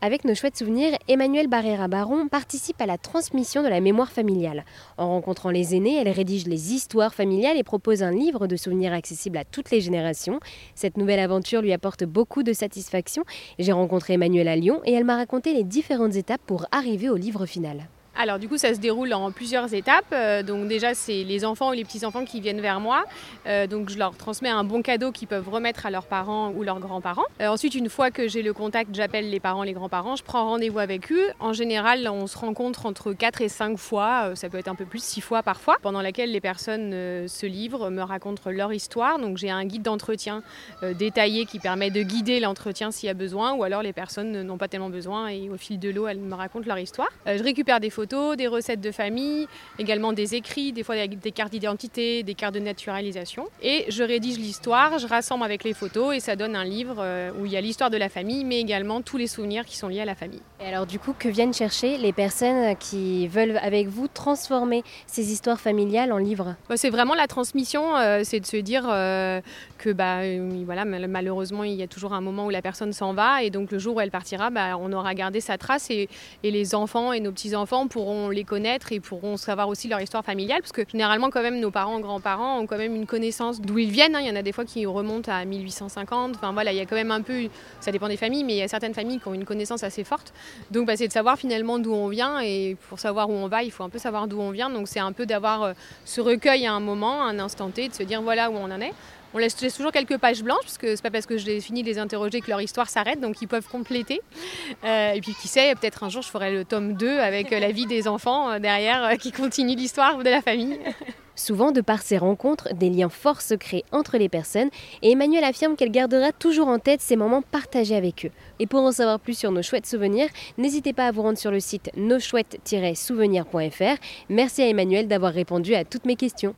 Avec nos chouettes souvenirs, Emmanuel Barrera-Baron participe à la transmission de la mémoire familiale. En rencontrant les aînés, elle rédige les histoires familiales et propose un livre de souvenirs accessible à toutes les générations. Cette nouvelle aventure lui apporte beaucoup de satisfaction. J'ai rencontré Emmanuel à Lyon et elle m'a raconté les différentes étapes pour arriver au livre final. Alors du coup, ça se déroule en plusieurs étapes. Euh, donc déjà, c'est les enfants ou les petits-enfants qui viennent vers moi. Euh, donc je leur transmets un bon cadeau qu'ils peuvent remettre à leurs parents ou leurs grands-parents. Euh, ensuite, une fois que j'ai le contact, j'appelle les parents, les grands-parents, je prends rendez-vous avec eux. En général, on se rencontre entre 4 et 5 fois, ça peut être un peu plus, 6 fois parfois, pendant laquelle les personnes se livrent, me racontent leur histoire. Donc j'ai un guide d'entretien détaillé qui permet de guider l'entretien s'il y a besoin, ou alors les personnes n'ont pas tellement besoin et au fil de l'eau, elles me racontent leur histoire. je récupère des photos des recettes de famille, également des écrits, des fois des cartes d'identité, des cartes de naturalisation. Et je rédige l'histoire, je rassemble avec les photos et ça donne un livre euh, où il y a l'histoire de la famille, mais également tous les souvenirs qui sont liés à la famille. Et alors du coup, que viennent chercher les personnes qui veulent avec vous transformer ces histoires familiales en livres? Bah, C'est vraiment la transmission, euh, c'est de se dire euh, que bah, voilà, malheureusement, il y a toujours un moment où la personne s'en va et donc le jour où elle partira, bah, on aura gardé sa trace et, et les enfants et nos petits-enfants pourront les connaître et pourront savoir aussi leur histoire familiale, parce que généralement quand même nos parents, grands-parents ont quand même une connaissance d'où ils viennent. Hein. Il y en a des fois qui remontent à 1850. Enfin voilà, il y a quand même un peu, ça dépend des familles, mais il y a certaines familles qui ont une connaissance assez forte. Donc bah, c'est de savoir finalement d'où on vient et pour savoir où on va, il faut un peu savoir d'où on vient. Donc c'est un peu d'avoir euh, ce recueil à un moment, un instant T, de se dire voilà où on en est. On laisse, toujours quelques pages blanches, parce que c'est pas parce que j'ai fini de les interroger que leur histoire s'arrête, donc ils peuvent compléter. Euh, et puis qui sait, peut-être un jour je ferai le tome 2 avec euh, la vie des enfants derrière qui continue l'histoire de la famille. Souvent, de par ces rencontres, des liens forts se créent entre les personnes et Emmanuel affirme qu'elle gardera toujours en tête ces moments partagés avec eux. Et pour en savoir plus sur nos chouettes souvenirs, n'hésitez pas à vous rendre sur le site noschouettes-souvenirs.fr. Merci à Emmanuel d'avoir répondu à toutes mes questions.